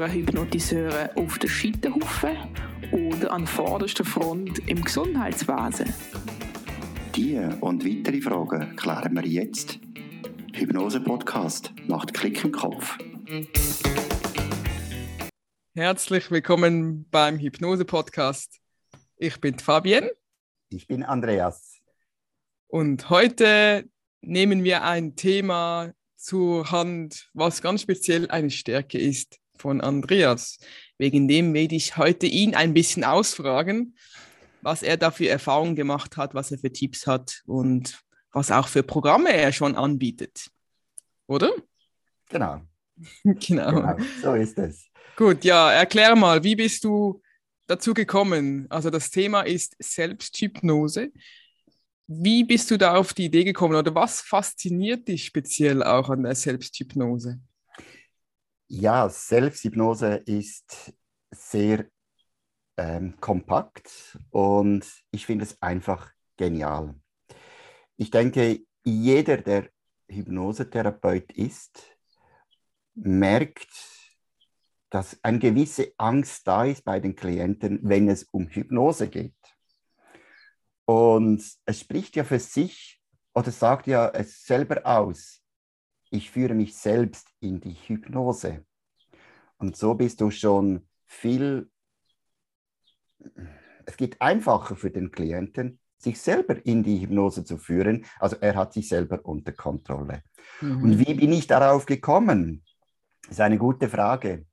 gehören Hypnotiseure auf den Scheiterhaufen oder an vorderster Front im Gesundheitswesen? Diese und weitere Fragen klären wir jetzt. Hypnose Podcast macht Klick im Kopf. Herzlich willkommen beim Hypnose Podcast. Ich bin Fabienne. Ich bin Andreas. Und heute nehmen wir ein Thema zur Hand, was ganz speziell eine Stärke ist von Andreas. Wegen dem werde ich heute ihn ein bisschen ausfragen, was er da für Erfahrungen gemacht hat, was er für Tipps hat und was auch für Programme er schon anbietet. Oder? Genau. genau. genau. So ist es. Gut, ja, erklär mal, wie bist du dazu gekommen? Also das Thema ist Selbsthypnose. Wie bist du da auf die Idee gekommen oder was fasziniert dich speziell auch an der Selbsthypnose? Ja, Selbsthypnose ist sehr ähm, kompakt und ich finde es einfach genial. Ich denke, jeder, der Hypnosetherapeut ist, merkt, dass eine gewisse Angst da ist bei den Klienten, wenn es um Hypnose geht. Und es spricht ja für sich oder sagt ja es selber aus. Ich führe mich selbst in die Hypnose. Und so bist du schon viel, es geht einfacher für den Klienten, sich selber in die Hypnose zu führen. Also er hat sich selber unter Kontrolle. Mhm. Und wie bin ich darauf gekommen? Das ist eine gute Frage.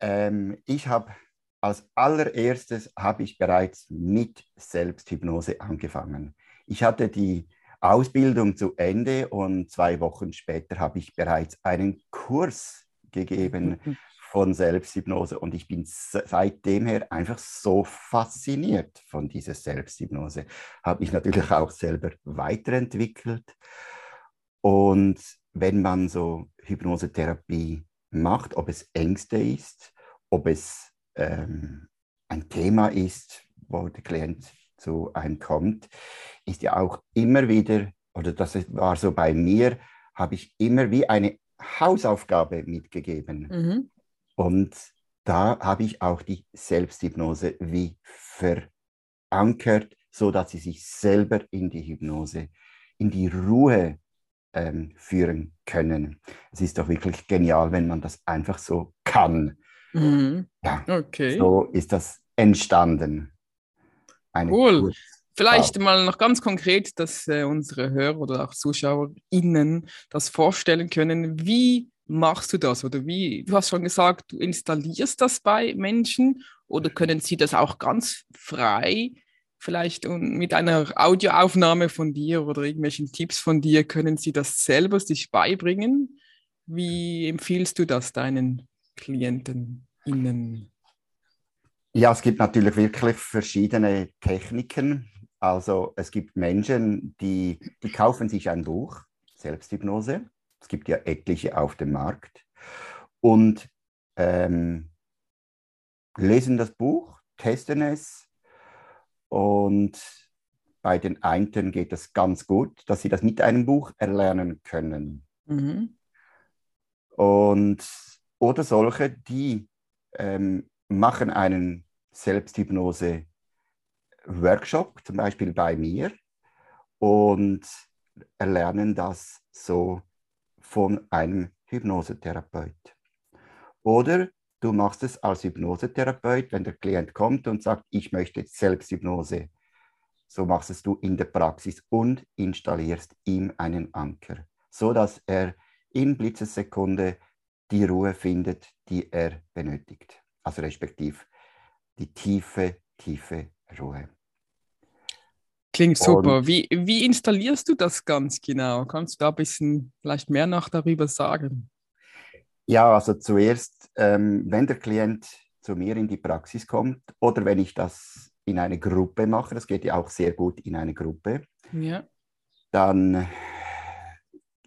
Ähm, ich habe als allererstes habe ich bereits mit Selbsthypnose angefangen. Ich hatte die Ausbildung zu Ende und zwei Wochen später habe ich bereits einen Kurs gegeben von Selbsthypnose und ich bin seitdem her einfach so fasziniert von dieser Selbsthypnose. Habe ich natürlich auch selber weiterentwickelt und wenn man so Hypnosetherapie macht, ob es Ängste ist, ob es ähm, ein Thema ist, wo der Klient zu einem kommt, ist ja auch immer wieder, oder das war so bei mir, habe ich immer wie eine Hausaufgabe mitgegeben. Mhm. Und da habe ich auch die Selbsthypnose wie verankert, so dass sie sich selber in die Hypnose, in die Ruhe ähm, führen können. Es ist doch wirklich genial, wenn man das einfach so kann. Mhm. Ja, okay. So ist das entstanden. Cool. Vielleicht mal noch ganz konkret, dass äh, unsere Hörer oder auch ZuschauerInnen das vorstellen können. Wie machst du das? Oder wie, du hast schon gesagt, du installierst das bei Menschen oder können sie das auch ganz frei, vielleicht mit einer Audioaufnahme von dir oder irgendwelchen Tipps von dir, können sie das selber sich beibringen? Wie empfiehlst du das deinen Klienten? Ja, es gibt natürlich wirklich verschiedene Techniken. Also es gibt Menschen, die, die kaufen sich ein Buch, Selbsthypnose. Es gibt ja etliche auf dem Markt. Und ähm, lesen das Buch, testen es. Und bei den einen geht es ganz gut, dass sie das mit einem Buch erlernen können. Mhm. Und oder solche, die ähm, machen einen Selbsthypnose-Workshop, zum Beispiel bei mir, und erlernen das so von einem Hypnosetherapeut. Oder du machst es als Hypnosetherapeut, wenn der Klient kommt und sagt, ich möchte Selbsthypnose. So machst es du in der Praxis und installierst ihm einen Anker, so dass er in Blitzessekunde die Ruhe findet, die er benötigt. Also respektiv die tiefe, tiefe Ruhe. Klingt super. wie, wie installierst du das ganz genau? Kannst du da ein bisschen vielleicht mehr noch darüber sagen? Ja, also zuerst, ähm, wenn der Klient zu mir in die Praxis kommt oder wenn ich das in eine Gruppe mache, das geht ja auch sehr gut in eine Gruppe, ja. dann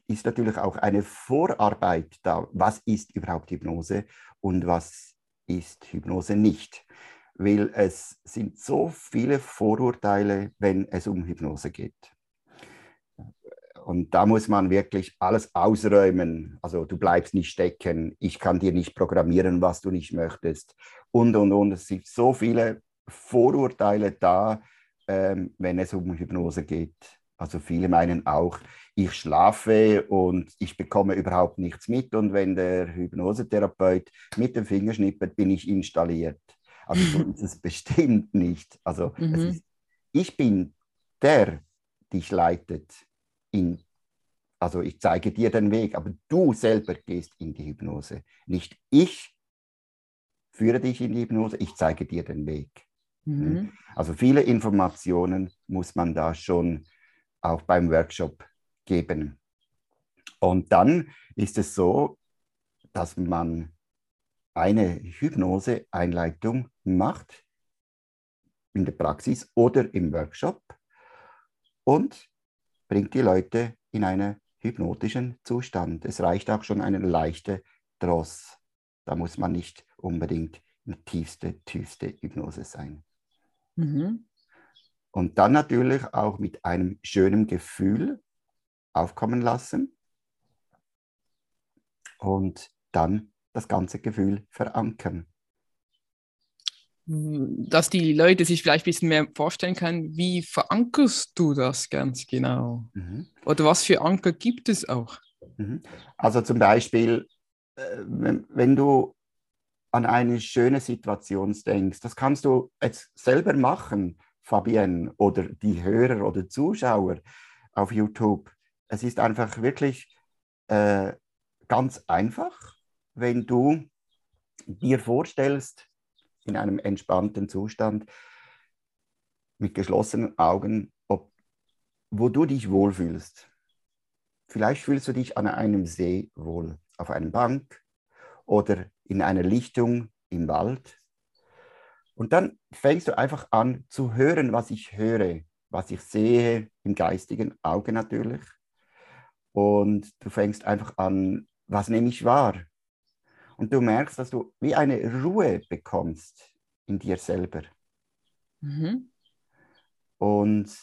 ist natürlich auch eine Vorarbeit da. Was ist überhaupt Hypnose und was ist Hypnose nicht? Weil es sind so viele Vorurteile, wenn es um Hypnose geht. Und da muss man wirklich alles ausräumen. Also du bleibst nicht stecken, ich kann dir nicht programmieren, was du nicht möchtest. Und, und, und. Es sind so viele Vorurteile da, ähm, wenn es um Hypnose geht. Also viele meinen auch, ich schlafe und ich bekomme überhaupt nichts mit. Und wenn der Hypnosetherapeut mit dem Finger schnippert, bin ich installiert. Also so ist es bestimmt nicht. Also mhm. ist, ich bin der, dich leitet. In, also ich zeige dir den Weg, aber du selber gehst in die Hypnose. Nicht ich führe dich in die Hypnose, ich zeige dir den Weg. Mhm. Also viele Informationen muss man da schon auch beim Workshop geben. Und dann ist es so, dass man eine Hypnose-Einleitung macht in der Praxis oder im Workshop und bringt die Leute in einen hypnotischen Zustand. Es reicht auch schon eine leichte Dross. Da muss man nicht unbedingt in tiefste, tiefste Hypnose sein. Mhm. Und dann natürlich auch mit einem schönen Gefühl aufkommen lassen und dann das ganze Gefühl verankern. Dass die Leute sich vielleicht ein bisschen mehr vorstellen können, wie verankerst du das ganz genau? Mhm. Oder was für Anker gibt es auch? Mhm. Also zum Beispiel, äh, wenn du an eine schöne Situation denkst, das kannst du jetzt selber machen, Fabienne, oder die Hörer oder Zuschauer auf YouTube. Es ist einfach wirklich äh, ganz einfach wenn du dir vorstellst, in einem entspannten Zustand, mit geschlossenen Augen, ob, wo du dich wohlfühlst. Vielleicht fühlst du dich an einem See wohl, auf einer Bank oder in einer Lichtung im Wald. Und dann fängst du einfach an zu hören, was ich höre, was ich sehe, im geistigen Auge natürlich. Und du fängst einfach an, was nehme ich wahr? Und du merkst, dass du wie eine Ruhe bekommst in dir selber. Mhm. Und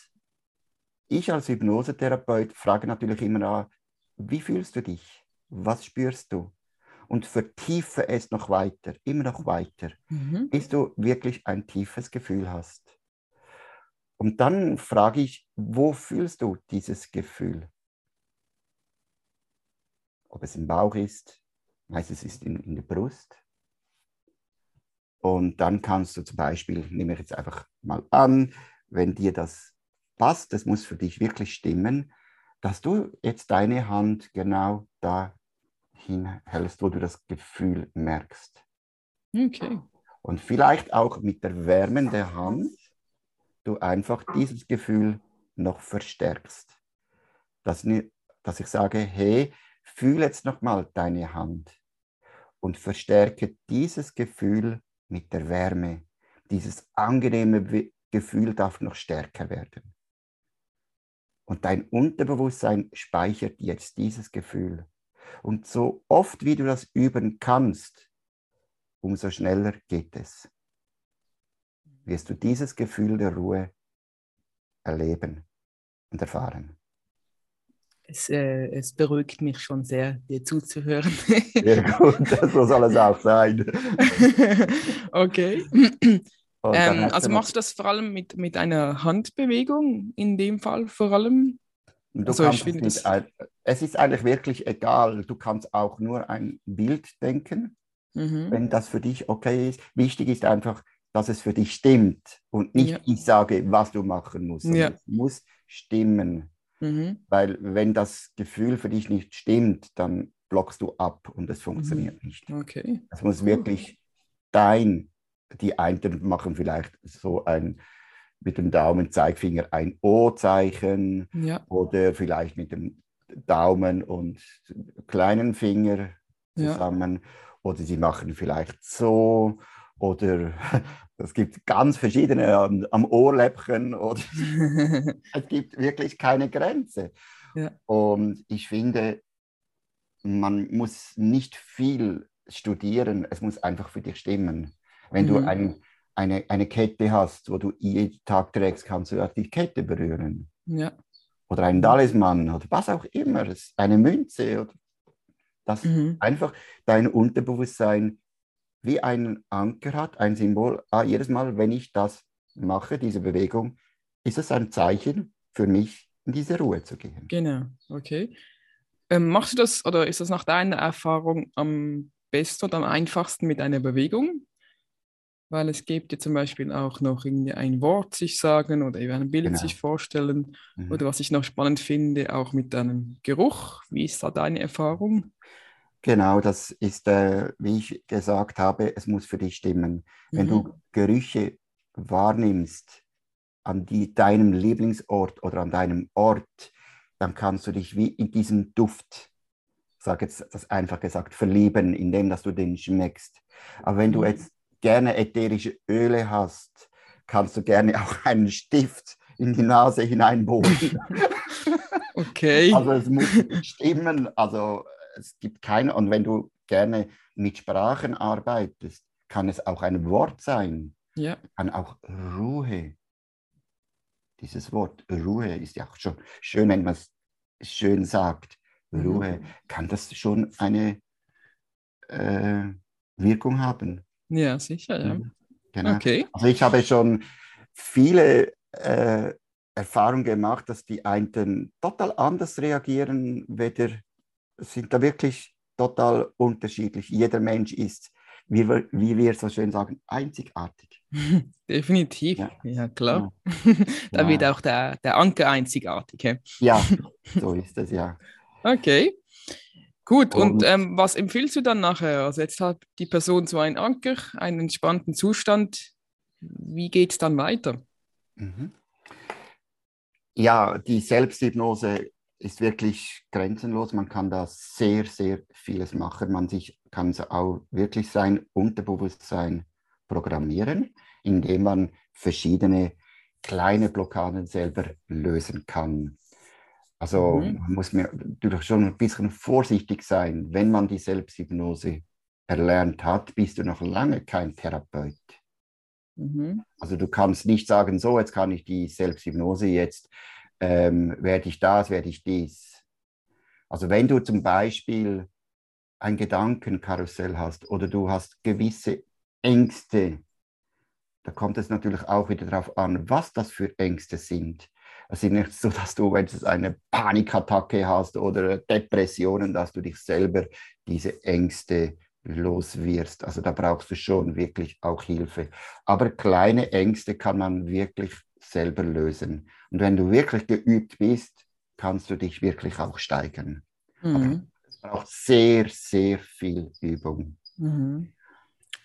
ich als Hypnosetherapeut frage natürlich immer nach, wie fühlst du dich? Was spürst du? Und vertiefe es noch weiter, immer noch weiter, mhm. bis du wirklich ein tiefes Gefühl hast. Und dann frage ich, wo fühlst du dieses Gefühl? Ob es im Bauch ist, Meistens ist in, in der Brust. Und dann kannst du zum Beispiel, nehme ich jetzt einfach mal an, wenn dir das passt, das muss für dich wirklich stimmen, dass du jetzt deine Hand genau dahin hältst, wo du das Gefühl merkst. Okay. Und vielleicht auch mit der Wärme der Hand du einfach dieses Gefühl noch verstärkst. Dass, dass ich sage, hey, fühl jetzt nochmal deine Hand und verstärke dieses Gefühl mit der Wärme. Dieses angenehme Gefühl darf noch stärker werden. Und dein Unterbewusstsein speichert jetzt dieses Gefühl. Und so oft wie du das üben kannst, umso schneller geht es. Wirst du dieses Gefühl der Ruhe erleben und erfahren es, äh, es beruhigt mich schon sehr, dir zuzuhören. Sehr gut, das muss alles auch sein. okay. Ähm, also machst du das vor allem mit, mit einer Handbewegung, in dem Fall vor allem? Also es, nicht, es ist eigentlich wirklich egal. Du kannst auch nur ein Bild denken, mhm. wenn das für dich okay ist. Wichtig ist einfach, dass es für dich stimmt und nicht ja. ich sage, was du machen musst. Ja. Es muss stimmen. Mhm. Weil wenn das Gefühl für dich nicht stimmt, dann blockst du ab und es funktioniert mhm. nicht. Okay. Es muss wirklich dein, die einen machen vielleicht so ein mit dem Daumen, Zeigfinger ein O-Zeichen ja. oder vielleicht mit dem Daumen und kleinen Finger zusammen. Ja. Oder sie machen vielleicht so oder es gibt ganz verschiedene am, am Ohrläppchen oder es gibt wirklich keine Grenze. Ja. Und ich finde, man muss nicht viel studieren, es muss einfach für dich stimmen. Wenn mhm. du ein, eine, eine Kette hast, wo du jeden Tag trägst, kannst du auch die Kette berühren. Ja. oder ein Talisman oder was auch immer, eine Münze oder dass mhm. einfach dein Unterbewusstsein wie ein Anker hat, ein Symbol. Ah, jedes Mal, wenn ich das mache, diese Bewegung, ist es ein Zeichen für mich, in diese Ruhe zu gehen. Genau, okay. Ähm, machst du das oder ist das nach deiner Erfahrung am besten oder am einfachsten mit einer Bewegung? Weil es gibt ja zum Beispiel auch noch irgendwie ein Wort sich sagen oder ein Bild genau. sich vorstellen. Mhm. Oder was ich noch spannend finde, auch mit einem Geruch. Wie ist da deine Erfahrung? Genau, das ist, äh, wie ich gesagt habe, es muss für dich stimmen. Wenn mhm. du Gerüche wahrnimmst an die, deinem Lieblingsort oder an deinem Ort, dann kannst du dich wie in diesem Duft, sage jetzt das einfach gesagt, verlieben, indem dass du den schmeckst. Aber wenn du mhm. jetzt gerne ätherische Öle hast, kannst du gerne auch einen Stift in die Nase hineinbohren. okay. Also es muss stimmen. Also es gibt keine. Und wenn du gerne mit Sprachen arbeitest, kann es auch ein Wort sein. Ja. Kann auch Ruhe. Dieses Wort Ruhe ist ja auch schon schön, wenn man es schön sagt. Ruhe. Mhm. Kann das schon eine äh, Wirkung haben? Ja, sicher, ja. Mhm. Genau. Okay. Also ich habe schon viele äh, Erfahrungen gemacht, dass die einen total anders reagieren, weder sind da wirklich total unterschiedlich. Jeder Mensch ist, wie wir, wie wir so schön sagen, einzigartig. Definitiv, ja, ja klar. Ja. da ja. wird auch der, der Anker einzigartig. He? Ja, so ist es, ja. Okay. Gut, und, und ähm, was empfiehlst du dann nachher? Also jetzt hat die Person so einen Anker, einen entspannten Zustand. Wie geht es dann weiter? Mhm. Ja, die Selbsthypnose ist wirklich grenzenlos. Man kann da sehr, sehr vieles machen. Man sich, kann auch wirklich sein Unterbewusstsein programmieren, indem man verschiedene kleine Blockaden selber lösen kann. Also mhm. man muss mir natürlich schon ein bisschen vorsichtig sein. Wenn man die Selbsthypnose erlernt hat, bist du noch lange kein Therapeut. Mhm. Also du kannst nicht sagen, so, jetzt kann ich die Selbsthypnose, jetzt ähm, werde ich das, werde ich dies. Also wenn du zum Beispiel ein Gedankenkarussell hast oder du hast gewisse Ängste, da kommt es natürlich auch wieder darauf an, was das für Ängste sind. Es ist nicht so, dass du, wenn du eine Panikattacke hast oder Depressionen, dass du dich selber diese Ängste los wirst. Also da brauchst du schon wirklich auch Hilfe. Aber kleine Ängste kann man wirklich selber lösen. Und wenn du wirklich geübt bist, kannst du dich wirklich auch steigern. Mhm. es braucht sehr, sehr viel Übung. Mhm.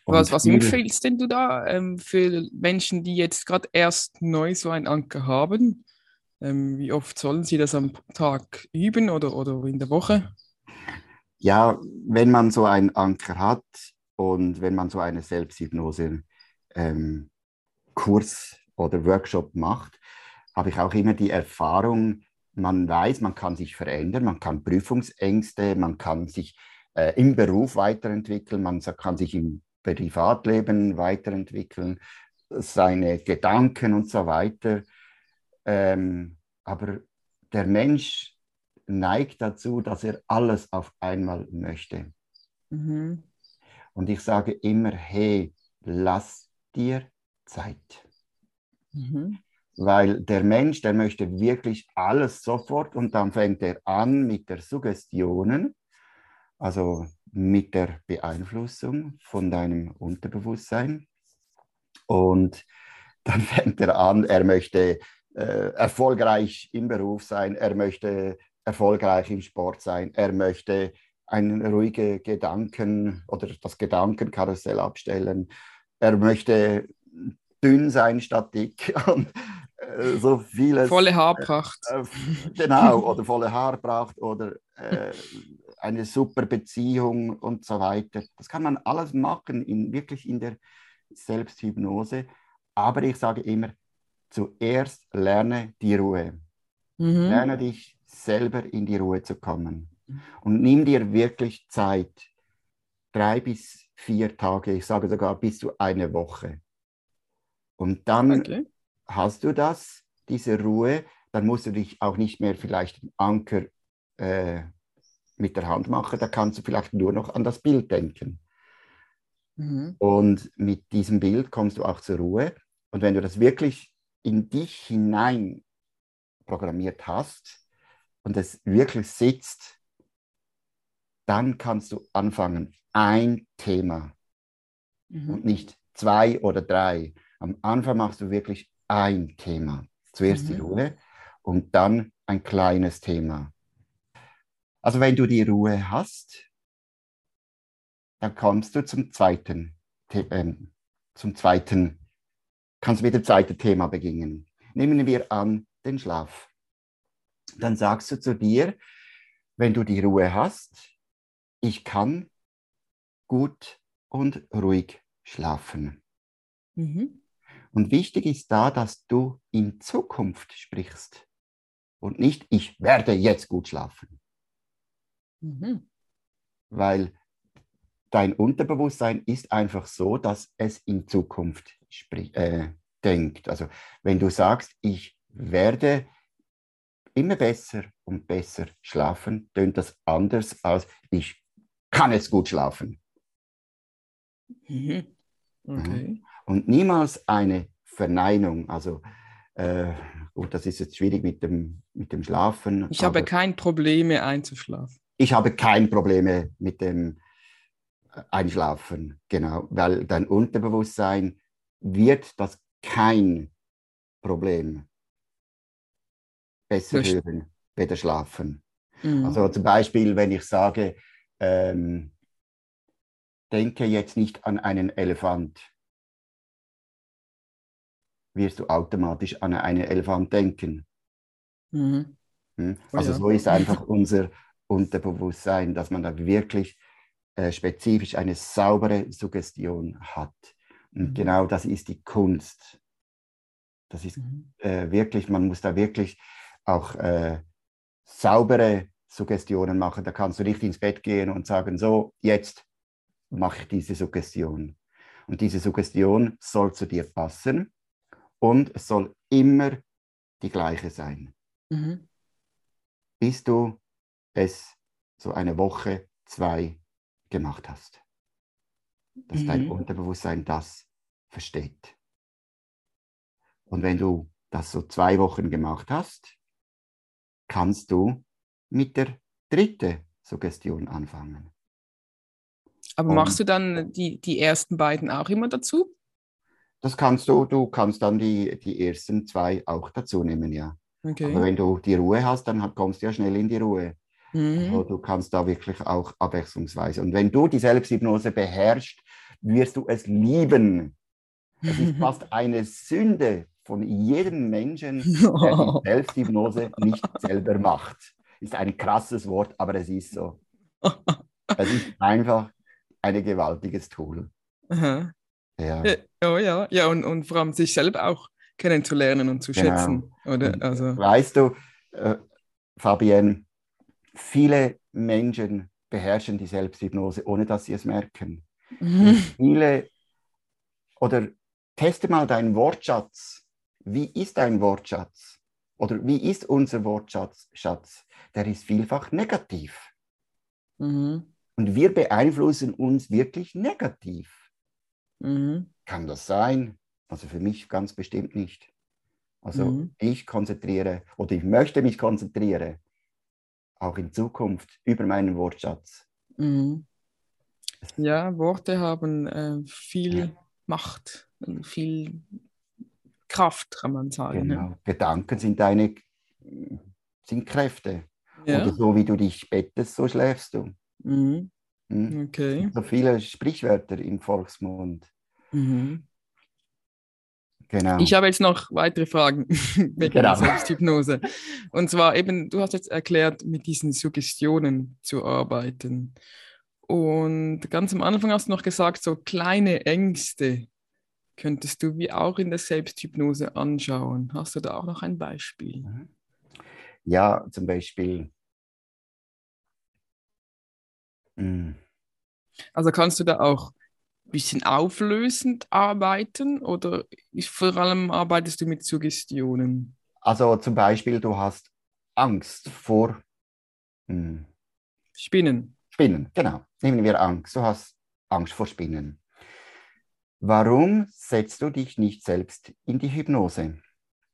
Was, was empfiehlst denn du da ähm, für Menschen, die jetzt gerade erst neu so einen Anker haben? Ähm, wie oft sollen sie das am Tag üben oder, oder in der Woche? Ja, wenn man so einen Anker hat und wenn man so eine Selbsthypnose ähm, Kurs oder Workshop macht, habe ich auch immer die Erfahrung, man weiß, man kann sich verändern, man kann Prüfungsängste, man kann sich äh, im Beruf weiterentwickeln, man kann sich im Privatleben weiterentwickeln, seine Gedanken und so weiter. Ähm, aber der Mensch neigt dazu, dass er alles auf einmal möchte. Mhm. Und ich sage immer, hey, lass dir Zeit. Mhm. Weil der Mensch, der möchte wirklich alles sofort und dann fängt er an mit der Suggestionen, also mit der Beeinflussung von deinem Unterbewusstsein. Und dann fängt er an, er möchte äh, erfolgreich im Beruf sein, er möchte erfolgreich im Sport sein, er möchte einen ruhige Gedanken oder das Gedankenkarussell abstellen, er möchte dünn sein statt dick und äh, so vieles. Volle Haarpracht. Äh, genau, oder volle Haarpracht oder äh, eine super Beziehung und so weiter. Das kann man alles machen, in, wirklich in der Selbsthypnose. Aber ich sage immer, zuerst lerne die Ruhe. Mhm. Lerne dich selber in die Ruhe zu kommen. Und nimm dir wirklich Zeit, drei bis vier Tage, ich sage sogar bis zu eine Woche. Und dann okay. hast du das, diese Ruhe, dann musst du dich auch nicht mehr vielleicht den Anker äh, mit der Hand machen, da kannst du vielleicht nur noch an das Bild denken. Mhm. Und mit diesem Bild kommst du auch zur Ruhe. Und wenn du das wirklich in dich hinein programmiert hast und es wirklich sitzt, dann kannst du anfangen, ein Thema mhm. und nicht zwei oder drei. Am Anfang machst du wirklich ein Thema. Zuerst mhm. die Ruhe und dann ein kleines Thema. Also wenn du die Ruhe hast, dann kommst du zum zweiten, äh, zum zweiten, kannst mit dem zweiten Thema beginnen. Nehmen wir an den Schlaf. Dann sagst du zu dir, wenn du die Ruhe hast, ich kann gut und ruhig schlafen. Mhm. Und wichtig ist da, dass du in Zukunft sprichst und nicht, ich werde jetzt gut schlafen. Mhm. Weil dein Unterbewusstsein ist einfach so, dass es in Zukunft äh, denkt. Also wenn du sagst, ich werde immer besser und besser schlafen, tönt das anders als ich kann jetzt gut schlafen. Mhm. Okay. Mhm. Und niemals eine Verneinung. Also äh, gut, das ist jetzt schwierig mit dem, mit dem Schlafen. Ich habe kein Probleme einzuschlafen. Ich habe kein Probleme mit dem Einschlafen, genau, weil dein Unterbewusstsein wird das kein Problem besser Richtig. hören, weder schlafen. Mhm. Also zum Beispiel, wenn ich sage, ähm, denke jetzt nicht an einen Elefant, wirst du automatisch an einen Elefant denken. Mhm. Hm? Oh also oh ja. so ist einfach unser Unterbewusstsein, dass man da wirklich äh, spezifisch eine saubere Suggestion hat. Und mhm. genau das ist die Kunst. Das ist mhm. äh, wirklich, man muss da wirklich auch äh, saubere Suggestionen machen. Da kannst du nicht ins Bett gehen und sagen, so, jetzt mache ich diese Suggestion. Und diese Suggestion soll zu dir passen und es soll immer die gleiche sein. Mhm. Bis du es so eine Woche, zwei gemacht hast. Dass mhm. dein Unterbewusstsein das versteht. Und wenn du das so zwei Wochen gemacht hast, kannst du mit der dritten Suggestion anfangen. Aber Und, machst du dann die, die ersten beiden auch immer dazu? Das kannst du, du kannst dann die, die ersten zwei auch dazu nehmen, ja. Okay. Aber wenn du die Ruhe hast, dann kommst du ja schnell in die Ruhe. Mhm. Also du kannst da wirklich auch abwechslungsweise. Und wenn du die Selbsthypnose beherrschst, wirst du es lieben. Es ist fast eine Sünde von jedem Menschen, der die Selbsthypnose nicht selber macht. Ist ein krasses Wort, aber es ist so. Es ist einfach ein gewaltiges Tool. Aha. Ja. Oh ja, ja und, und vor allem sich selbst auch kennenzulernen und zu genau. schätzen. Oder? Also. Weißt du, äh, Fabienne, viele Menschen beherrschen die Selbsthypnose, ohne dass sie es merken. Mhm. Viele, oder teste mal deinen Wortschatz. Wie ist dein Wortschatz? Oder wie ist unser Wortschatz? Schatz? Der ist vielfach negativ. Mhm. Und wir beeinflussen uns wirklich negativ. Mhm. Kann das sein? Also für mich ganz bestimmt nicht. Also mhm. ich konzentriere oder ich möchte mich konzentrieren, auch in Zukunft über meinen Wortschatz. Mhm. Ja, Worte haben äh, viel ja. Macht, viel Kraft, kann man sagen. Genau. Ja. Gedanken sind deine sind Kräfte. Ja. Oder so wie du dich bettest, so schläfst du. Mhm. Hm? Okay. So viele Sprichwörter im Volksmund. Mhm. Genau. Ich habe jetzt noch weitere Fragen mit genau. der Selbsthypnose. Und zwar eben, du hast jetzt erklärt, mit diesen Suggestionen zu arbeiten. Und ganz am Anfang hast du noch gesagt, so kleine Ängste könntest du wie auch in der Selbsthypnose anschauen. Hast du da auch noch ein Beispiel? Mhm. Ja, zum Beispiel Mhm. Also kannst du da auch bisschen auflösend arbeiten oder vor allem arbeitest du mit Suggestionen? Also zum Beispiel, du hast Angst vor hm, Spinnen. Spinnen, genau. Nehmen wir Angst. Du hast Angst vor Spinnen. Warum setzt du dich nicht selbst in die Hypnose, in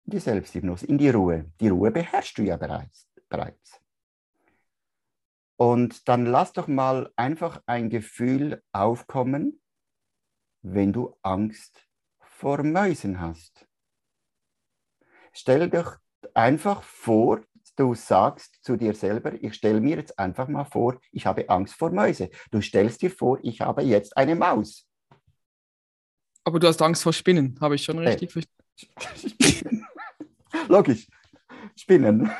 die Selbsthypnose, in die Ruhe? Die Ruhe beherrschst du ja bereits. bereits. Und dann lass doch mal einfach ein Gefühl aufkommen, wenn du Angst vor Mäusen hast. Stell dich einfach vor, du sagst zu dir selber, ich stelle mir jetzt einfach mal vor, ich habe Angst vor Mäuse. Du stellst dir vor, ich habe jetzt eine Maus. Aber du hast Angst vor Spinnen, habe ich schon richtig hey. verstanden. Logisch, Spinnen.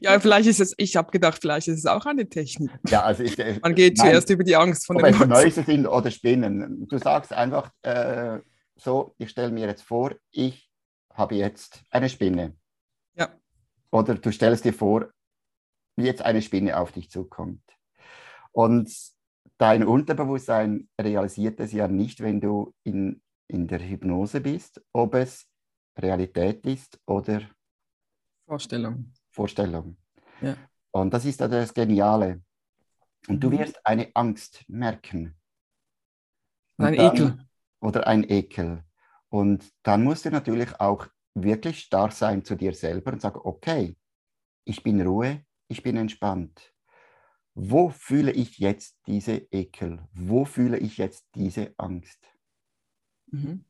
Ja, vielleicht ist es, ich habe gedacht, vielleicht ist es auch eine Technik. Ja, also ich, äh, Man geht nein, zuerst über die Angst von ob den Mäusen. Mäuse sind oder Spinnen. Du sagst einfach äh, so, ich stelle mir jetzt vor, ich habe jetzt eine Spinne. Ja. Oder du stellst dir vor, wie jetzt eine Spinne auf dich zukommt. Und dein Unterbewusstsein realisiert es ja nicht, wenn du in, in der Hypnose bist, ob es Realität ist oder Vorstellung. Vorstellung. Ja. Und das ist das Geniale. Und du mhm. wirst eine Angst merken. Und ein dann, Ekel. Oder ein Ekel. Und dann musst du natürlich auch wirklich stark sein zu dir selber und sagen, okay, ich bin Ruhe, ich bin entspannt. Wo fühle ich jetzt diese Ekel? Wo fühle ich jetzt diese Angst? Mhm.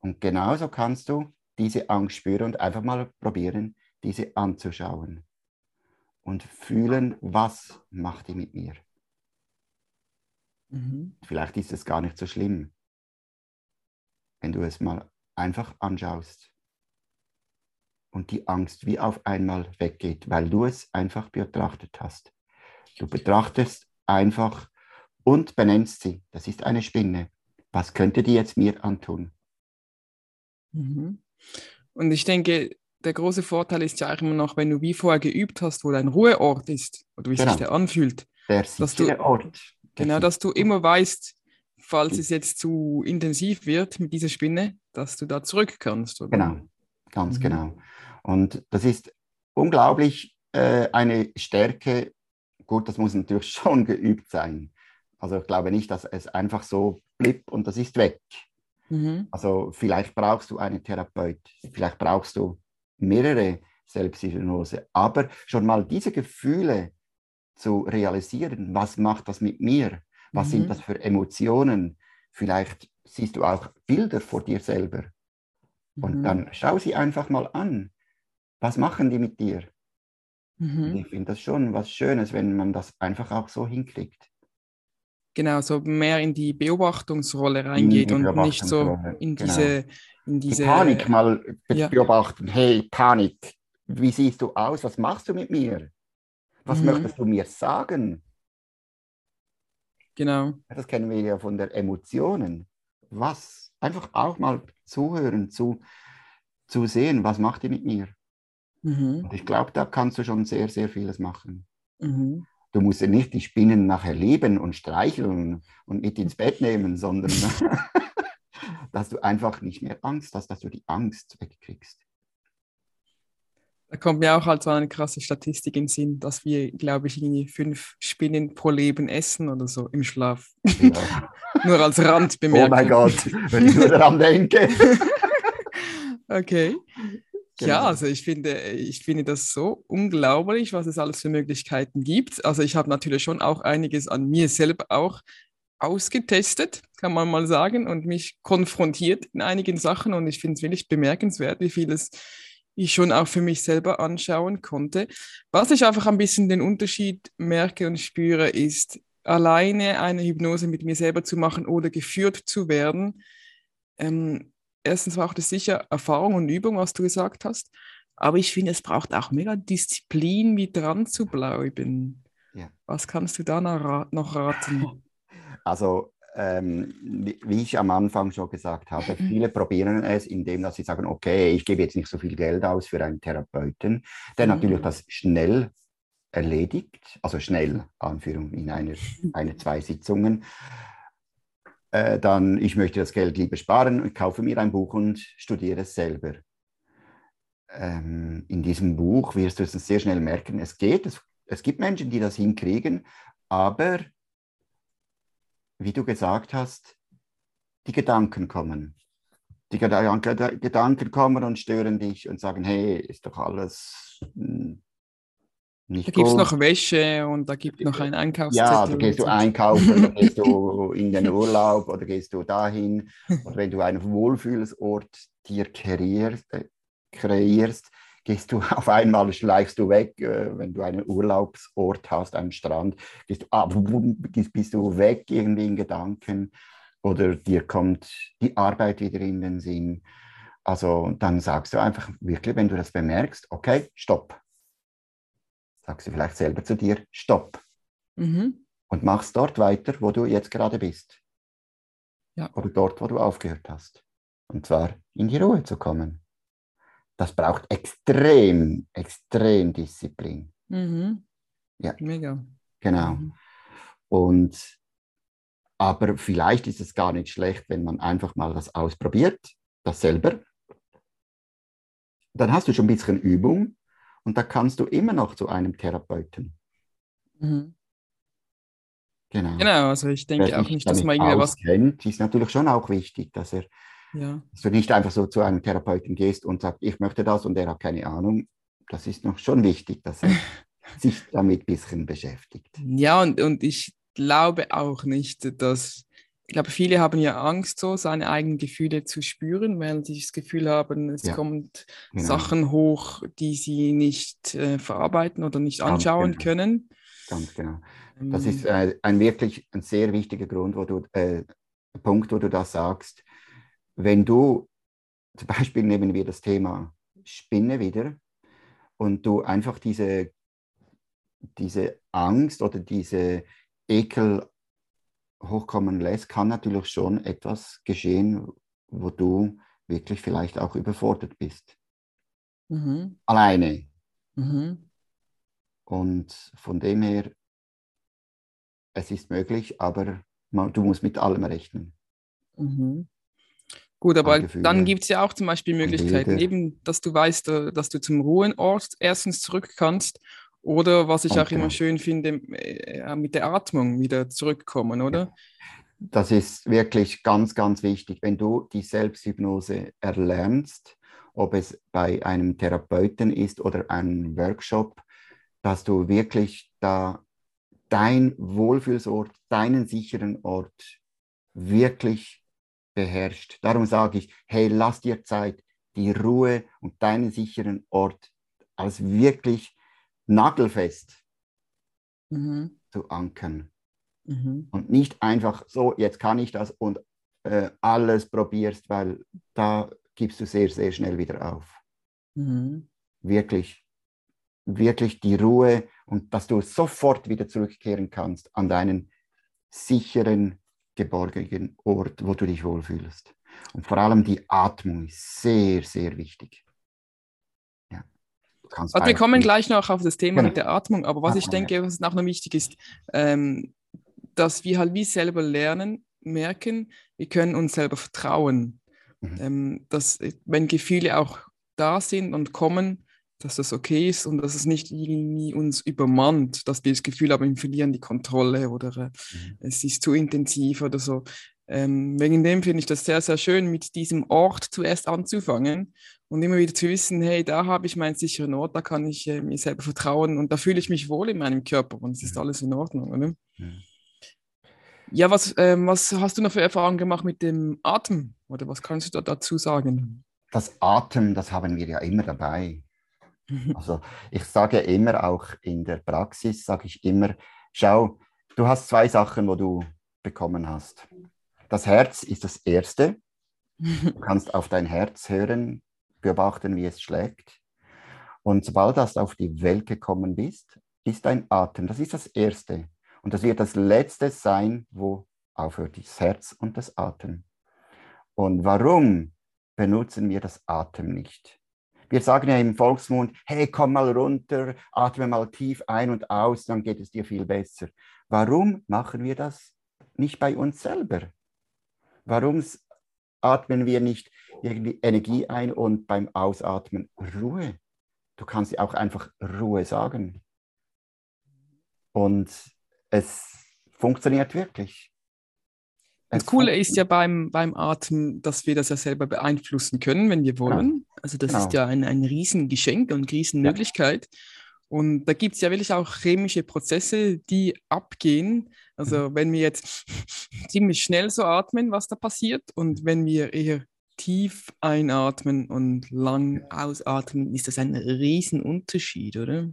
Und genauso kannst du diese Angst spüren und einfach mal probieren, diese anzuschauen und fühlen, was macht die mit mir. Mhm. Vielleicht ist es gar nicht so schlimm, wenn du es mal einfach anschaust und die Angst wie auf einmal weggeht, weil du es einfach betrachtet hast. Du betrachtest einfach und benennst sie. Das ist eine Spinne. Was könnte die jetzt mir antun? Mhm. Und ich denke, der große Vorteil ist ja auch immer noch, wenn du wie vorher geübt hast, wo dein Ruheort ist oder wie genau. sich der anfühlt. Der dass du, Ort. Genau, dass du immer weißt, falls es jetzt zu intensiv wird mit dieser Spinne, dass du da zurück kannst. Oder? Genau, ganz mhm. genau. Und das ist unglaublich äh, eine Stärke. Gut, das muss natürlich schon geübt sein. Also ich glaube nicht, dass es einfach so blieb und das ist weg. Mhm. Also vielleicht brauchst du einen Therapeut, vielleicht brauchst du mehrere Selbsthypnose, aber schon mal diese Gefühle zu realisieren, was macht das mit mir, was mhm. sind das für Emotionen, vielleicht siehst du auch Bilder vor dir selber und mhm. dann schau sie einfach mal an, was machen die mit dir? Mhm. Ich finde das schon was Schönes, wenn man das einfach auch so hinkriegt. Genau, so mehr in die Beobachtungsrolle reingeht und nicht so in genau. diese in diese die Panik mal ja. beobachten. Hey, Panik, wie siehst du aus? Was machst du mit mir? Was mhm. möchtest du mir sagen? Genau. Das kennen wir ja von der Emotionen. Was? Einfach auch mal zuhören, zu, zu sehen, was macht ihr mit mir? Mhm. Und ich glaube, da kannst du schon sehr, sehr vieles machen. Mhm. Du musst ja nicht die Spinnen nachher lieben und streicheln und mit ins Bett nehmen, sondern dass du einfach nicht mehr Angst hast, dass du die Angst wegkriegst. Da kommt mir auch halt so eine krasse Statistik in den Sinn, dass wir, glaube ich, irgendwie fünf Spinnen pro Leben essen oder so im Schlaf. Ja. nur als Randbemerkung. Oh mein Gott, wenn ich nur daran denke. okay. Genau. Ja, also ich finde, ich finde das so unglaublich, was es alles für Möglichkeiten gibt. Also ich habe natürlich schon auch einiges an mir selber auch ausgetestet, kann man mal sagen, und mich konfrontiert in einigen Sachen. Und ich finde es wirklich bemerkenswert, wie vieles ich schon auch für mich selber anschauen konnte. Was ich einfach ein bisschen den Unterschied merke und spüre, ist, alleine eine Hypnose mit mir selber zu machen oder geführt zu werden. Ähm, erstens braucht es sicher Erfahrung und Übung, was du gesagt hast. Aber ich finde, es braucht auch mega Disziplin, wie dran zu bleiben. Ja. Was kannst du da noch raten? Also, ähm, wie ich am Anfang schon gesagt habe, mhm. viele probieren es, indem dass sie sagen, okay, ich gebe jetzt nicht so viel Geld aus für einen Therapeuten, der mhm. natürlich das schnell erledigt, also schnell, Anführung in einer, eine, zwei Sitzungen. Äh, dann, ich möchte das Geld lieber sparen und kaufe mir ein Buch und studiere es selber. ähm, in diesem Buch wirst du es sehr schnell merken, es geht, es, es gibt Menschen, die das hinkriegen, aber wie du gesagt hast, die Gedanken kommen. Die Gedanken kommen und stören dich und sagen, hey, ist doch alles nicht Da gibt es noch Wäsche und da gibt es noch einen Einkaufszettel. Ja, da gehst du einkaufen, da gehst du in den Urlaub oder gehst du dahin. Oder wenn du einen Wohlfühlsort dir kreierst, äh, kreierst gehst du auf einmal, schleichst du weg, äh, wenn du einen Urlaubsort hast, einen Strand, gehst du, ah, bist du weg irgendwie in Gedanken oder dir kommt die Arbeit wieder in den Sinn. Also dann sagst du einfach wirklich, wenn du das bemerkst, okay, stopp sagst du vielleicht selber zu dir, stopp. Mhm. Und machst dort weiter, wo du jetzt gerade bist. Ja. Oder dort, wo du aufgehört hast. Und zwar in die Ruhe zu kommen. Das braucht extrem, extrem Disziplin. Mhm. Ja. Mega. Genau. Mhm. Und aber vielleicht ist es gar nicht schlecht, wenn man einfach mal das ausprobiert, das selber. Dann hast du schon ein bisschen Übung und da kannst du immer noch zu einem Therapeuten. Mhm. Genau. Genau, also ich denke Wer auch nicht, dass man irgendwie was kennt, ist natürlich schon auch wichtig, dass er ja. dass du nicht einfach so zu einem Therapeuten gehst und sagst, ich möchte das und er hat keine Ahnung. Das ist noch schon wichtig, dass er sich damit ein bisschen beschäftigt. Ja, und, und ich glaube auch nicht, dass ich glaube, viele haben ja Angst, so seine eigenen Gefühle zu spüren, weil sie das Gefühl haben, es ja. kommt genau. Sachen hoch, die sie nicht äh, verarbeiten oder nicht anschauen genau. können. Ganz genau. Das ist ähm. äh, ein wirklich ein sehr wichtiger Grund, wo du, äh, Punkt, wo du das sagst. Wenn du, zum Beispiel nehmen wir das Thema Spinne wieder und du einfach diese, diese Angst oder diese Ekel hochkommen lässt, kann natürlich schon etwas geschehen, wo du wirklich vielleicht auch überfordert bist. Mhm. Alleine. Mhm. Und von dem her, es ist möglich, aber man, du musst mit allem rechnen. Mhm. Gut, aber dann gibt es ja auch zum Beispiel Möglichkeiten, eben, dass du weißt, äh, dass du zum Ruhenort erstens zurück kannst oder was ich auch immer schön finde, äh, mit der Atmung wieder zurückkommen, oder? Das ist wirklich ganz, ganz wichtig. Wenn du die Selbsthypnose erlernst, ob es bei einem Therapeuten ist oder einem Workshop, dass du wirklich da dein Wohlfühlsort, deinen sicheren Ort wirklich beherrscht. Darum sage ich, hey, lass dir Zeit, die Ruhe und deinen sicheren Ort als wirklich nagelfest mhm. zu ankern. Mhm. Und nicht einfach so, jetzt kann ich das und äh, alles probierst, weil da gibst du sehr, sehr schnell wieder auf. Mhm. Wirklich, wirklich die Ruhe und dass du sofort wieder zurückkehren kannst an deinen sicheren, geborgenen Ort, wo du dich wohlfühlst. Und vor allem die Atmung ist sehr, sehr wichtig. Also wir kommen gleich noch auf das Thema genau. mit der Atmung, aber was ich denke, was auch noch wichtig ist, ähm, dass wir halt wie selber lernen, merken, wir können uns selber vertrauen. Mhm. Ähm, dass, wenn Gefühle auch da sind und kommen, dass das okay ist und dass es nicht irgendwie uns übermannt, dass wir das Gefühl haben, wir verlieren die Kontrolle oder äh, mhm. es ist zu intensiv oder so. Ähm, wegen dem finde ich das sehr, sehr schön, mit diesem Ort zuerst anzufangen und immer wieder zu wissen, hey, da habe ich meinen sicheren Ort, da kann ich äh, mir selber vertrauen und da fühle ich mich wohl in meinem Körper und es ist alles in Ordnung, oder? Ja, ja was, ähm, was hast du noch für Erfahrungen gemacht mit dem Atem oder was kannst du da dazu sagen? Das Atem, das haben wir ja immer dabei. Also ich sage immer auch in der Praxis, sage ich immer, schau, du hast zwei Sachen, wo du bekommen hast. Das Herz ist das Erste. Du kannst auf dein Herz hören, beobachten, wie es schlägt. Und sobald du auf die Welt gekommen bist, ist dein Atem. Das ist das Erste. Und das wird das Letzte sein, wo aufhört das Herz und das Atem. Und warum benutzen wir das Atem nicht? Wir sagen ja im Volksmund, hey, komm mal runter, atme mal tief ein und aus, dann geht es dir viel besser. Warum machen wir das nicht bei uns selber? Warum atmen wir nicht irgendwie Energie ein und beim Ausatmen Ruhe. Du kannst auch einfach Ruhe sagen. Und es funktioniert wirklich. Das Coole ist ja beim, beim Atmen, dass wir das ja selber beeinflussen können, wenn wir wollen. Genau. Also das genau. ist ja ein, ein Riesengeschenk und eine Riesenmöglichkeit. Ja. Und da gibt es ja wirklich auch chemische Prozesse, die abgehen. Also mhm. wenn wir jetzt ziemlich schnell so atmen, was da passiert. Und wenn wir eher tief einatmen und lang ausatmen, ist das ein Riesenunterschied, oder?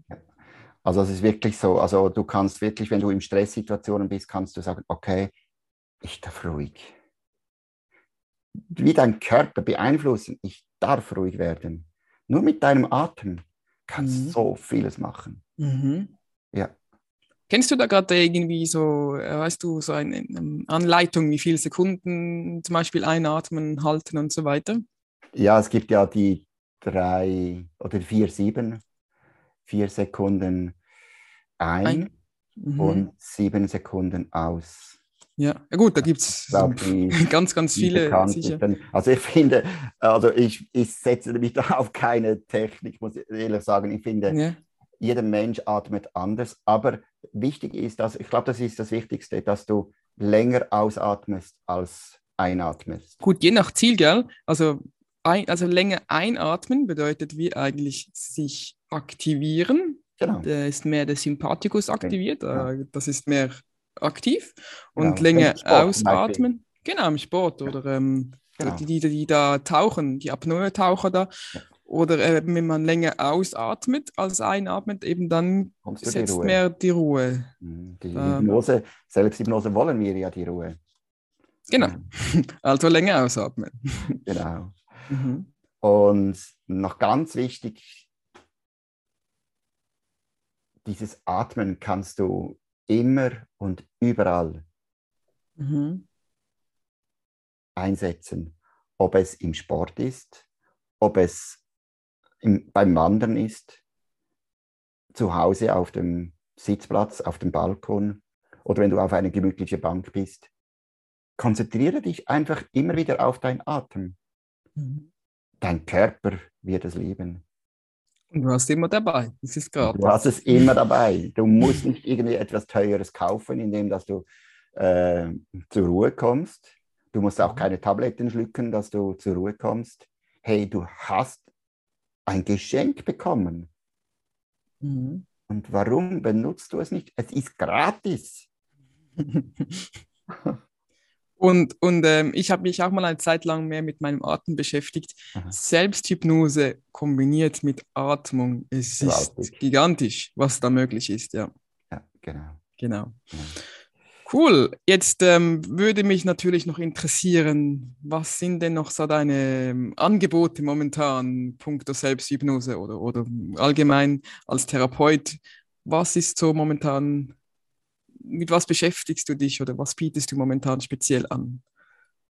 Also es ist wirklich so, also du kannst wirklich, wenn du in Stresssituationen bist, kannst du sagen, okay, ich darf ruhig. Wie dein Körper beeinflussen, ich darf ruhig werden. Nur mit deinem Atem kannst du mhm. so vieles machen. Mhm. Ja. Kennst du da gerade irgendwie so, äh, weißt du, so eine, eine, Anleitung, wie viele Sekunden zum Beispiel einatmen, halten und so weiter? Ja, es gibt ja die drei oder vier, sieben, vier Sekunden ein, ein. Mhm. und sieben Sekunden aus. Ja, ja gut, da gibt es ganz, ganz viele. Also ich finde, also ich, ich setze mich da auf keine Technik, muss ich ehrlich sagen. Ich finde, ja jeder Mensch atmet anders, aber wichtig ist, dass, ich glaube, das ist das Wichtigste, dass du länger ausatmest als einatmest. Gut, je nach Ziel, gell? Also, ein, also länger einatmen bedeutet wie eigentlich sich aktivieren. Genau. Da ist mehr der Sympathikus aktiviert, ja. Äh, das ist mehr aktiv. Und genau. länger ausatmen, genau, im Sport oder ähm, genau. die, die, die da tauchen, die Apnoe-Taucher da. Ja oder äh, wenn man länger ausatmet als einatmet, eben dann setzt die mehr die Ruhe. Mhm, die ähm, Hypnose, Selbsthypnose wollen wir ja die Ruhe. Genau, also länger ausatmen. Genau. Mhm. Und noch ganz wichtig, dieses Atmen kannst du immer und überall mhm. einsetzen. Ob es im Sport ist, ob es im, beim Wandern ist, zu Hause auf dem Sitzplatz, auf dem Balkon oder wenn du auf einer gemütlichen Bank bist. Konzentriere dich einfach immer wieder auf deinen Atem. Mhm. Dein Körper wird es lieben. Und du hast immer dabei. Das ist gerade. Du hast es immer dabei. Du musst nicht irgendwie etwas Teures kaufen, indem dass du äh, zur Ruhe kommst. Du musst auch keine Tabletten schlucken, dass du zur Ruhe kommst. Hey, du hast ein Geschenk bekommen. Mhm. Und warum benutzt du es nicht? Es ist gratis. und und ähm, ich habe mich auch mal eine Zeit lang mehr mit meinem Atem beschäftigt. Aha. Selbsthypnose kombiniert mit Atmung. Es Gewaltig. ist gigantisch, was da möglich ist. Ja, ja genau. Genau. genau. Cool. Jetzt ähm, würde mich natürlich noch interessieren, was sind denn noch so deine ähm, Angebote momentan, punkto Selbsthypnose oder, oder allgemein als Therapeut? Was ist so momentan, mit was beschäftigst du dich oder was bietest du momentan speziell an?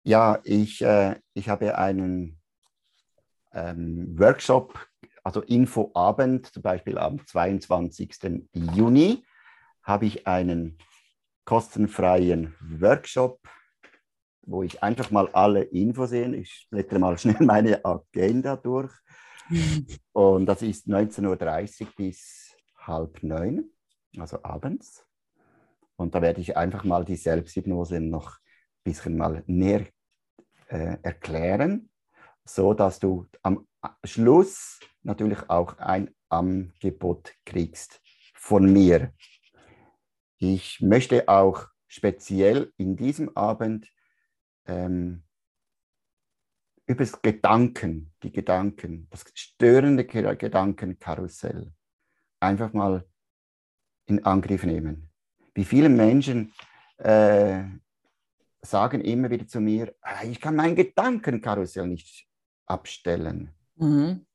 Ja, ich, äh, ich habe einen ähm, Workshop, also Infoabend, zum Beispiel am 22. Juni habe ich einen kostenfreien Workshop, wo ich einfach mal alle Infos sehe. Ich blättere mal schnell meine Agenda durch. Und das ist 19.30 Uhr bis halb neun, also abends. Und da werde ich einfach mal die Selbsthypnose noch ein bisschen mal näher äh, erklären, so dass du am Schluss natürlich auch ein Angebot kriegst von mir. Ich möchte auch speziell in diesem Abend ähm, über das Gedanken, die Gedanken, das störende Gedankenkarussell einfach mal in Angriff nehmen. Wie viele Menschen äh, sagen immer wieder zu mir, ah, ich kann mein Gedankenkarussell nicht abstellen. Mhm.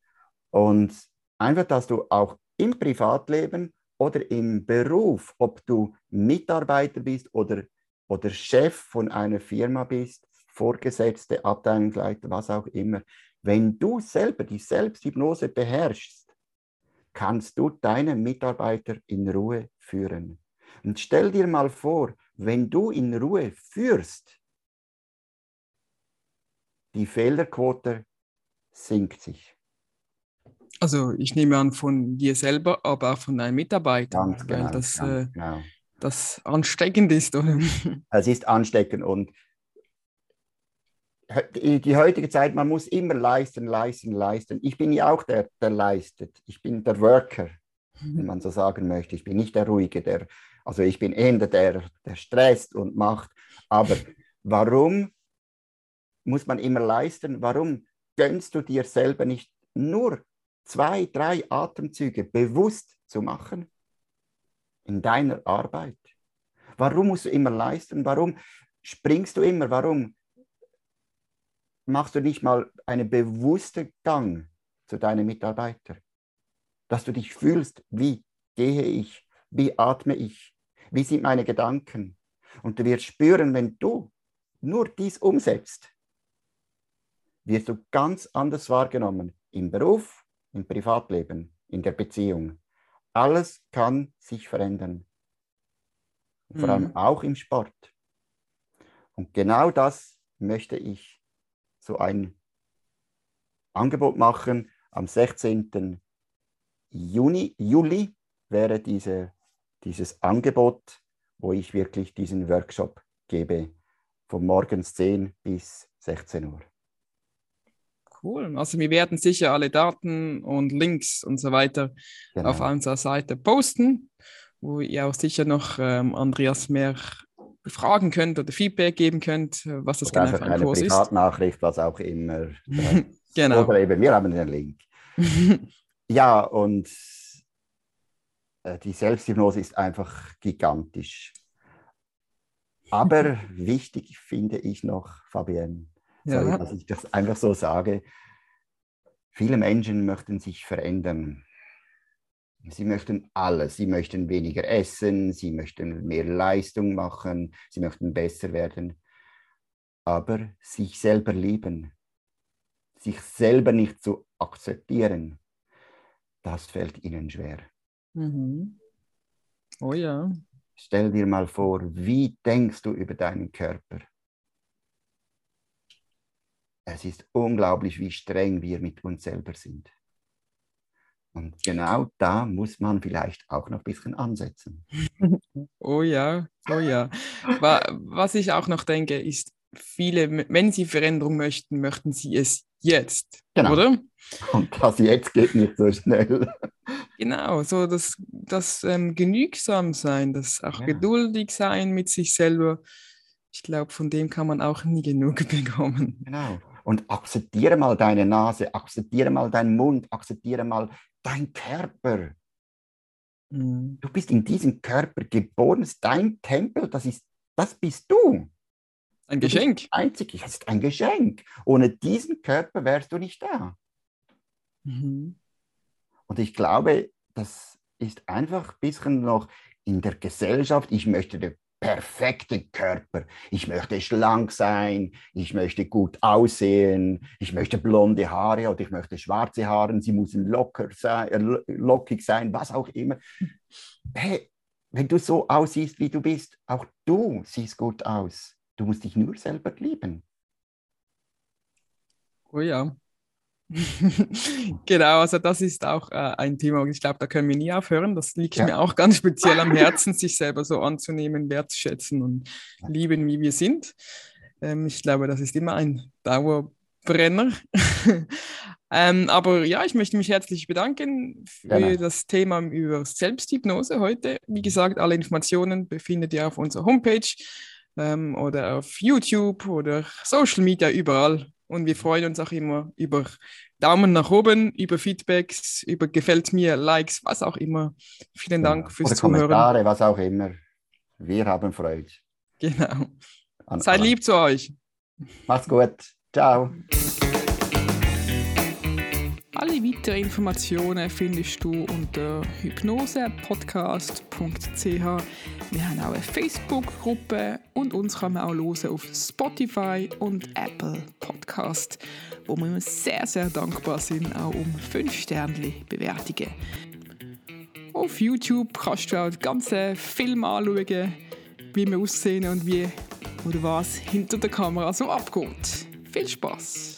Und einfach, dass du auch im Privatleben oder im Beruf, ob du Mitarbeiter bist oder, oder Chef von einer Firma bist, Vorgesetzte, Abteilungsleiter, was auch immer, wenn du selber die Selbsthypnose beherrschst, kannst du deine Mitarbeiter in Ruhe führen. Und stell dir mal vor, wenn du in Ruhe führst, die Fehlerquote sinkt sich. Also ich nehme an von dir selber, aber auch von deinen Mitarbeitern, Ganz genau, weil das, ganz äh, genau. das ansteckend ist. Oder? Es ist ansteckend und die, heutige Zeit, man muss immer leisten, leisten, leisten. Ich bin ja auch der, der leistet. Ich bin der Worker, wenn man so sagen möchte. Ich bin nicht der Ruhige, der, also ich bin eher der, der stresst und macht. Aber warum muss man immer leisten? Warum gönnst du dir selber nicht nur zwei, drei Atemzüge bewusst zu machen in deiner Arbeit? Warum musst du immer leisten? Warum springst du immer? Warum machst du nicht mal einen bewussten Gang zu deinen Mitarbeitern? Dass du dich fühlst, wie gehe ich, wie atme ich, wie sind meine Gedanken? Und du wirst spüren, wenn du nur dies umsetzt, wirst du ganz anders wahrgenommen im Beruf, im Privatleben, in der Beziehung. Alles kann sich verändern. Vor allem Mhm. auch im Sport. Und genau das möchte ich so ein Angebot machen. Am 16. Juni, Juli wäre diese, dieses Angebot, wo ich wirklich diesen Workshop gebe, von morgens 10 bis 16 Uhr. Cool. Also wir werden sicher alle Daten und Links und so weiter Genau. auf unserer Seite posten, wo ihr auch sicher noch ähm, Andreas mehr fragen könnt oder Feedback geben könnt, was das Oder genau für ein eine Kurs ist. Privatnachricht, was auch immer. Genau. Oder eben, wir haben den Link. Ja, und äh, die Selbsthypnose ist einfach gigantisch. Aber wichtig finde ich noch, Fabienne, sorry, ja. dass ich das einfach so sage, viele Menschen möchten sich verändern. Sie möchten alles. Sie möchten weniger essen, sie möchten mehr Leistung machen, sie möchten besser werden. Aber sich selber lieben, sich selber nicht zu akzeptieren, das fällt ihnen schwer. Mhm. Oh ja. Stell dir mal vor, wie denkst du über deinen Körper? Es ist unglaublich, wie streng wir mit uns selber sind. Und genau da muss man vielleicht auch noch ein bisschen ansetzen. Oh ja, oh ja. Wa- Was ich auch noch denke, ist, viele, wenn sie Veränderung möchten, möchten sie es jetzt, Genau. oder? Und das jetzt geht nicht so schnell. Genau, so das, das ähm, genügsam sein, das auch Ja. geduldig sein mit sich selber. Ich glaube, von dem kann man auch nie genug bekommen. Genau. Und akzeptiere mal deine Nase, akzeptiere mal deinen Mund, akzeptiere mal deinen Körper. Mhm. Du bist in diesem Körper geboren, es ist dein Tempel, das, ist, das bist du. Ein Du Geschenk. Einzig, es ist ein Geschenk. Ohne diesen Körper wärst du nicht da. Mhm. Und ich glaube, das ist einfach ein bisschen noch in der Gesellschaft. Ich möchte den perfekten Körper. Ich möchte schlank sein. Ich möchte gut aussehen. Ich möchte blonde Haare oder ich möchte schwarze Haare. Sie müssen locker sein, äh, lo- lockig sein, was auch immer. Hey, wenn du so aussiehst, wie du bist, auch du siehst gut aus. Du musst dich nur selber lieben. Oh ja. Genau, also das ist auch äh, ein Thema, und ich glaube, da können wir nie aufhören. Das liegt Ja. mir auch ganz speziell am Herzen, sich selber so anzunehmen, wertzuschätzen und Ja. lieben, wie wir sind. Ähm, ich glaube, das ist immer ein Dauerbrenner. ähm, aber ja, ich möchte mich herzlich bedanken für Gerne. das Thema über Selbsthypnose heute. Wie gesagt, alle Informationen befindet ihr auf unserer Homepage ähm, oder auf YouTube oder Social Media überall. Und wir freuen uns auch immer über Daumen nach oben, über Feedbacks, über gefällt mir, Likes, was auch immer. Vielen Dank fürs Oder Zuhören. Kommentare, was auch immer. Wir haben Freude. Genau. an Seid allem. lieb zu euch. Macht's gut. Ciao. Alle weiteren Informationen findest du unter hypnosepodcast.ch. Wir haben auch eine Facebook-Gruppe und uns kann man auch hören auf Spotify und Apple Podcast, wo wir sehr, sehr dankbar sind, auch um 5 Sterne Bewertungen. Auf YouTube kannst du auch den ganzen Film anschauen, wie wir aussehen und wie oder was hinter der Kamera so abgeht. Viel Spaß!